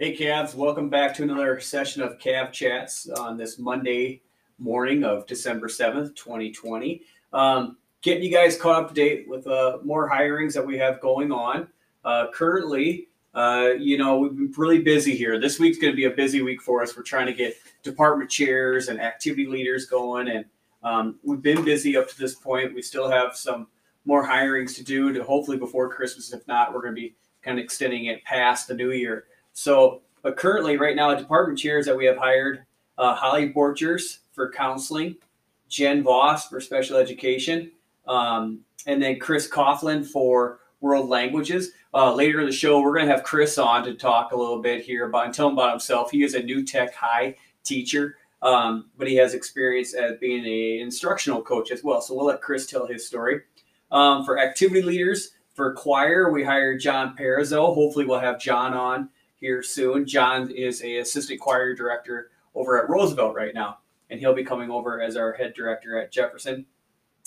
Hey, Cavs, welcome back to another session of Cav Chats on this Monday morning of December 7th, 2020. Um, getting you guys caught up to date with uh, more hirings that we have going on. Uh, currently, uh, you know, we've been really busy here. This week's going to be a busy week for us. We're trying to get department chairs and activity leaders going, and um, we've been busy up to this point. We still have some more hirings to do to hopefully before Christmas. If not, we're going to be kind of extending it past the new year. So, but currently, right now, department chairs that we have hired uh, Holly Borchers for counseling, Jen Voss for special education, um, and then Chris Coughlin for world languages. Uh, later in the show, we're going to have Chris on to talk a little bit here about and tell him about himself. He is a new tech high teacher, um, but he has experience as being an instructional coach as well. So we'll let Chris tell his story. Um, for activity leaders, for choir, we hired John Perizzo. Hopefully, we'll have John on here soon. John is a assistant choir director over at Roosevelt right now, and he'll be coming over as our head director at Jefferson.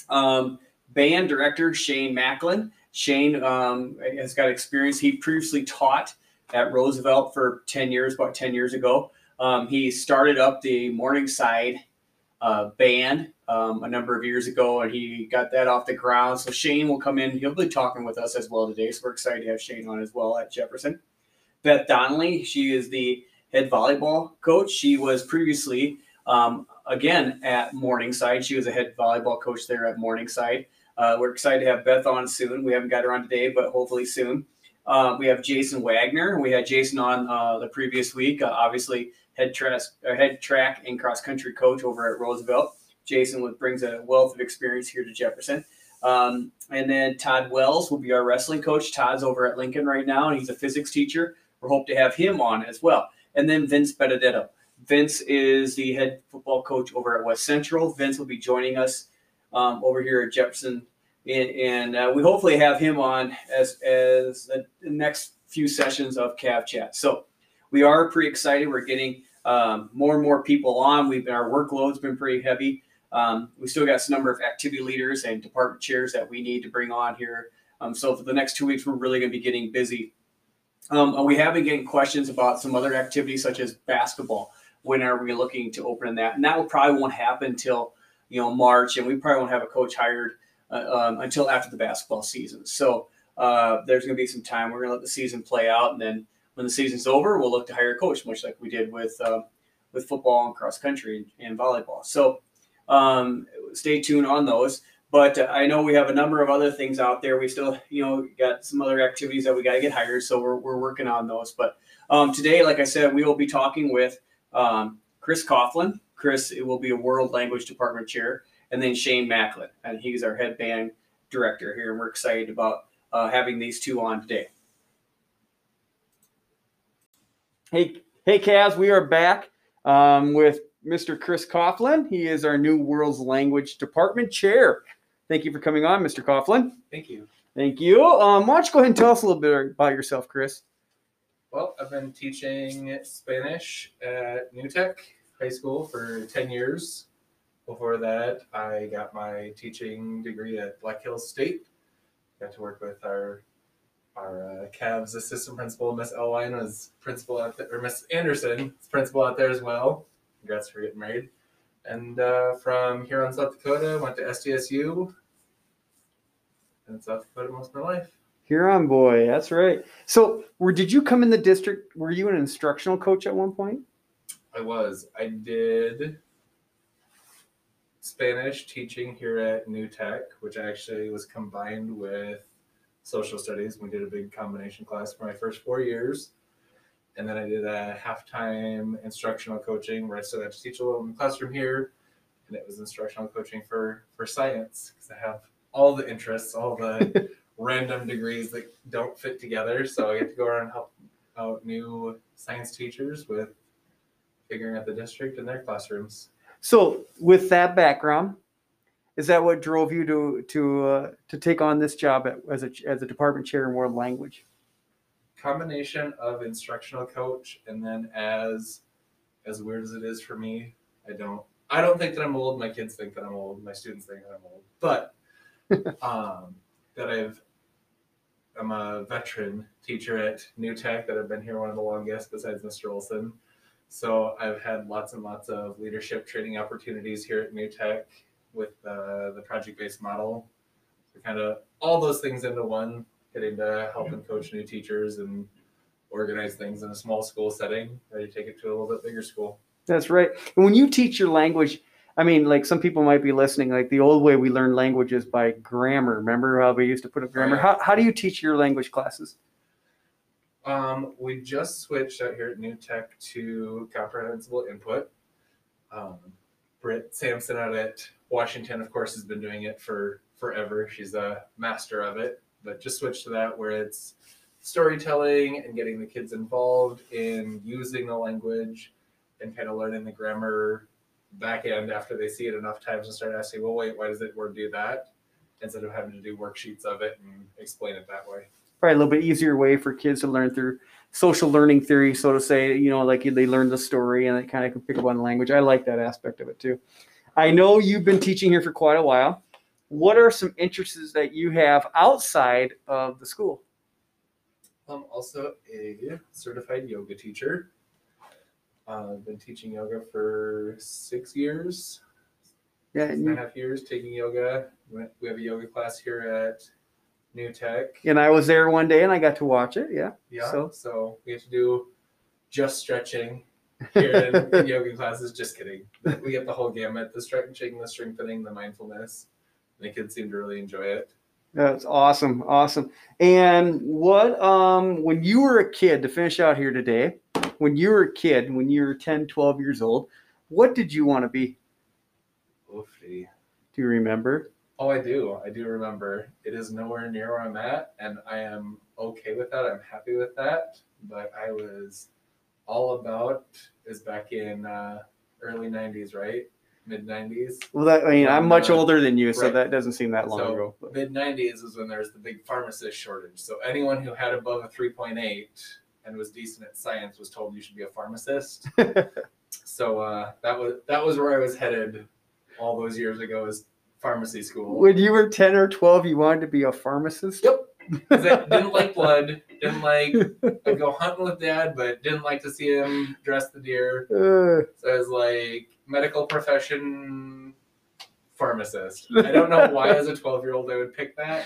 Um, band director Shane Macklin. Shane um, has got experience. He previously taught at Roosevelt for 10 years, about 10 years ago. Um, he started up the Morningside uh, band um, a number of years ago, and he got that off the ground. So Shane will come in. He'll be talking with us as well today. So we're excited to have Shane on as well at Jefferson. Beth Donnelly, she is the head volleyball coach. She was previously, um, again, at Morningside. She was a head volleyball coach there at Morningside. Uh, we're excited to have Beth on soon. We haven't got her on today, but hopefully soon. Uh, we have Jason Wagner. We had Jason on uh, the previous week. Uh, obviously, head, uh, head track and cross country coach over at Roosevelt. Jason brings a wealth of experience here to Jefferson. Um, and then Todd Wells will be our wrestling coach. Todd's over at Lincoln right now, and he's a physics teacher. We hope to have him on as well. And then Vince Benedetto. Vince is the head football coach over at West Central. Vince will be joining us um, over here at Jefferson, and, and uh, we hopefully have him on as as the next few sessions of Cav Chat. So we are pretty excited. We're getting um, more and more people on. We've been, our workload's been pretty heavy. Um, we still got some number of activity leaders and department chairs that we need to bring on here. Um, so for the next two weeks, we're really going to be getting busy um, we have been getting questions about some other activities such as basketball. When are we looking to open that? And that will probably won't happen until you know March, and we probably won't have a coach hired uh, um, until after the basketball season. So uh, there's going to be some time. We're going to let the season play out, and then when the season's over, we'll look to hire a coach, much like we did with uh, with football and cross country and, and volleyball. So um, stay tuned on those. But I know we have a number of other things out there. We still, you know, got some other activities that we got to get hired. So we're, we're working on those. But um, today, like I said, we will be talking with um, Chris Coughlin. Chris it will be a world language department chair. And then Shane Macklin. And he's our head band director here. And we're excited about uh, having these two on today. Hey, hey, Cavs, we are back um, with Mr. Chris Coughlin. He is our new World's Language Department Chair. Thank you for coming on, Mr. Coughlin. Thank you. Thank you. Um, why don't you go ahead and tell us a little bit about yourself, Chris? Well, I've been teaching Spanish at New Tech High School for 10 years. Before that, I got my teaching degree at Black Hills State. Got to work with our our uh, Cavs assistant principal, Miss Elwine, was principal out there, or Miss Anderson, principal out there as well. Congrats for getting married. And uh, from here on South Dakota, went to SDSU, in South Dakota most of my life. Huron boy, that's right. So, where did you come in the district? Were you an instructional coach at one point? I was. I did Spanish teaching here at New Tech, which actually was combined with social studies. We did a big combination class for my first four years. And then I did a halftime instructional coaching where I still got to teach a little in the classroom here. And it was instructional coaching for for science because I have all the interests, all the random degrees that don't fit together. So I get to go around and help out new science teachers with figuring out the district and their classrooms. So, with that background, is that what drove you to to uh, to take on this job at, as a as a department chair in world language? Combination of instructional coach and then as as weird as it is for me, I don't I don't think that I'm old. My kids think that I'm old. My students think that I'm old. But um, that I've I'm a veteran teacher at New Tech that I've been here one of the longest besides Mr. Olson. So I've had lots and lots of leadership training opportunities here at New Tech with uh, the project-based model. So kind of all those things into one, getting to help and coach new teachers and organize things in a small school setting, ready to take it to a little bit bigger school. That's right. And when you teach your language, I mean, like some people might be listening, like the old way we learned languages by grammar. Remember how we used to put up grammar? How, how do you teach your language classes? Um, we just switched out here at New Tech to comprehensible input. Um, Britt Sampson out at Washington, of course, has been doing it for forever. She's a master of it, but just switch to that where it's storytelling and getting the kids involved in using the language and kind of learning the grammar back end after they see it enough times and start asking, well, wait, why does it word do that? Instead of having to do worksheets of it and explain it that way. Probably a little bit easier way for kids to learn through social learning theory, so to say. You know, like they learn the story and they kind of can pick up on language. I like that aspect of it too. I know you've been teaching here for quite a while. What are some interests that you have outside of the school? I'm also a certified yoga teacher. Uh, I've been teaching yoga for six years, Yeah, six and, and a half years taking yoga. We have a yoga class here at New Tech. and I was there one day and I got to watch it. Yeah. Yeah. So- So, we have to do just stretching here in, in yoga classes. Just kidding. We get the whole gamut: the stretching, the strengthening, the mindfulness. The kids seem to really enjoy it. That's awesome. Awesome. And what um when you were a kid to finish out here today, when you were a kid, when you were 10, 12 years old, what did you want to be? Oofy. Do you remember? Oh, I do. I do remember. It is nowhere near where I'm at, and I am okay with that. I'm happy with that. But I was all about is back in uh, early '90s, right? Mid '90s. Well, that I mean, I'm much Uh, older than you, so right. that doesn't seem that long So ago. mid '90s is when there was the big pharmacist shortage. So anyone who had above a 3.8 and was decent at science was told you should be a pharmacist. so uh, that was that was where I was headed all those years ago. Is pharmacy school. When you were 10 or 12, you wanted to be a pharmacist? Yep. I didn't like blood. Didn't like. I'd go hunting with dad, but didn't like to see him dress the deer. Uh, So I was like medical profession pharmacist. I don't know why, as a twelve-year-old, I would pick that,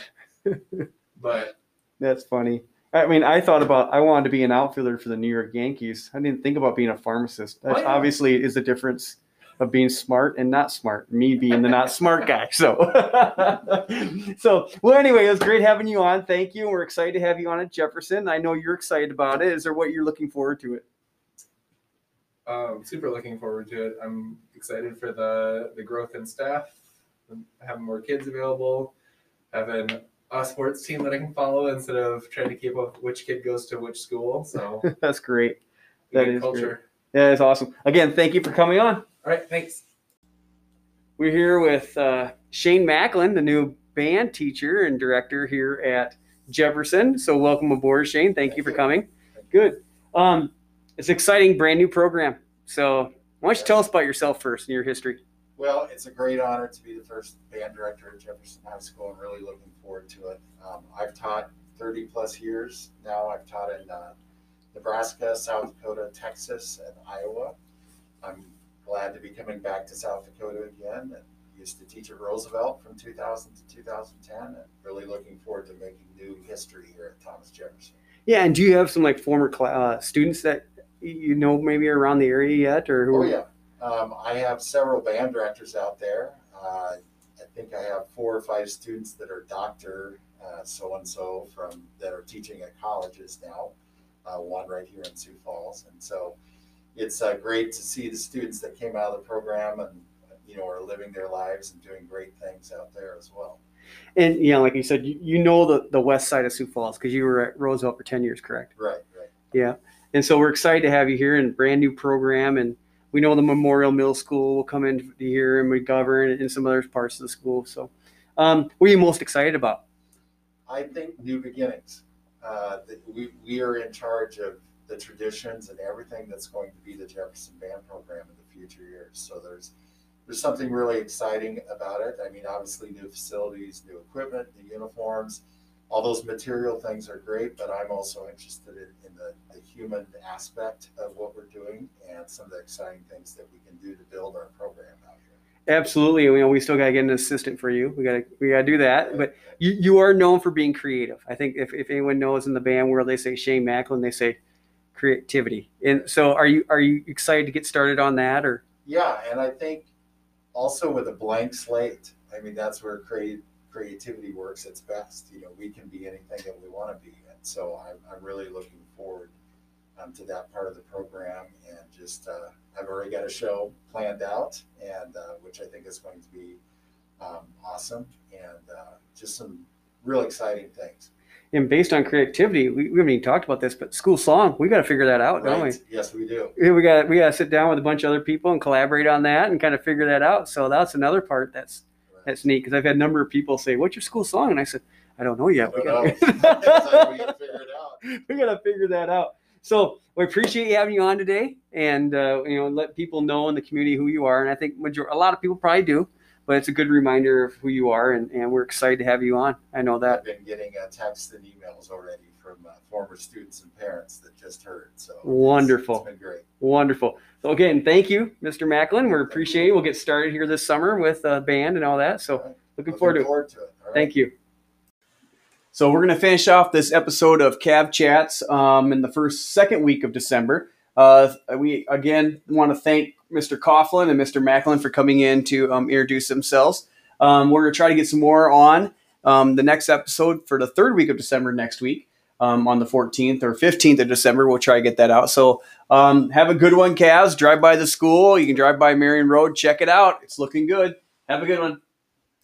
but that's funny. I mean, I thought about I wanted to be an outfielder for the New York Yankees. I didn't think about being a pharmacist. That Oh, yeah. obviously is the difference of being smart and not smart. Me being the not smart guy. So, so well. Anyway, it was great having you on. Thank you. We're excited to have you on at Jefferson. I know you're excited about it. Is there what you're looking forward to it? Um, super looking forward to it. I'm excited for the the growth in staff, having more kids available, having a sports team that I can follow instead of trying to keep up which kid goes to which school. So That's great. That is culture. That is awesome. Again, thank you for coming on. All right, thanks. We're here with uh, Shane Macklin, the new band teacher and director here at Jefferson. So, welcome aboard, Shane. Thank, you Thank for you. coming. Good. Um, it's an exciting, brand new program. So, why don't you tell us about yourself first and your history? Well, it's a great honor to be the first band director at Jefferson High School and really looking forward to it. Um, I've taught 30 plus years now. I've taught in uh, Nebraska, South Dakota, Texas, and Iowa. I'm glad to be coming back to South Dakota again. And used to teach at Roosevelt from 2000 to 2010 and really looking forward to making new history here at Thomas Jefferson. Yeah, and do you have some like former cl- uh, students that you know maybe around the area yet, or who? Oh yeah, um, I have several band directors out there. Uh, I think I have four or five students that are doctor so and so from that are teaching at colleges now. Uh, one right here in Sioux Falls, and so it's uh, great to see the students that came out of the program and you know are living their lives and doing great things out there as well. And you know, like you said, you, you know the the west side of Sioux Falls because you were at Roosevelt for ten years, correct? Right, right. Yeah. And so we're excited to have you here and brand new program. And we know the Memorial Middle School will come in here and McGovern and some other parts of the school. So, um, what are you most excited about? I think new beginnings. Uh, we, we are in charge of the traditions and everything that's going to be the Jefferson Band program in the future years. So there's there's something really exciting about it. I mean, obviously new facilities, new equipment, new uniforms, all those material things are great, but I'm also interested in, in the, the human aspect of what we're doing and some of the exciting things that we can do to build our program out here. Absolutely. You know, we still gotta get an assistant for you. We gotta we gotta do that. But you, you are known for being creative. I think if, if anyone knows in the band world, they say Shane Macklin, they say creativity. And so, are you are you excited to get started on that, or Yeah, and I think also with a blank slate, I mean, that's where create, creativity works its best. You know, we can be anything that we want to be. And so I'm, I'm really looking forward um, to that part of the program. And just, uh, I've already got a show planned out, and uh, which I think is going to be um, awesome and uh, just some real exciting things. and based on creativity, we, we haven't even talked about this, but school song, we got to figure that out, don't we? Yes, we do. We got we got to sit down with a bunch of other people and collaborate on that and kind of figure that out. So that's another part that's Right. That's neat because I've had a number of people say, "What's your school song?" And I said, "I don't know yet. We don't gotta, we gotta figure it out. we gotta figure that out." So we appreciate you having you on today, and uh, you know, let people know in the community who you are. And I think major- a lot of people probably do, but it's a good reminder of who you are, and, and we're excited to have you on. I know that. I've been getting uh, texts and emails already from uh, former students and parents that just heard. So it's- Wonderful. it's been great. Wonderful. So again, thank you, Mr. Macklin. We appreciate it. We'll get started here this summer with uh, band and all that. So looking forward to it. forward to it. All right. Thank you. So we're going to finish off this episode of Cav Chats um, in the first second week of December. Uh, we again want to thank Mr. Coughlin and Mr. Macklin for coming in to um, introduce themselves. Um, we're going to try to get some more on um, the next episode for the third week of December next week um, on the 14th or 15th of December. We'll try to get that out. So um, have a good one, Cavs. Drive by the school. You can drive by Marion Road. Check it out. It's looking good. Have a good one.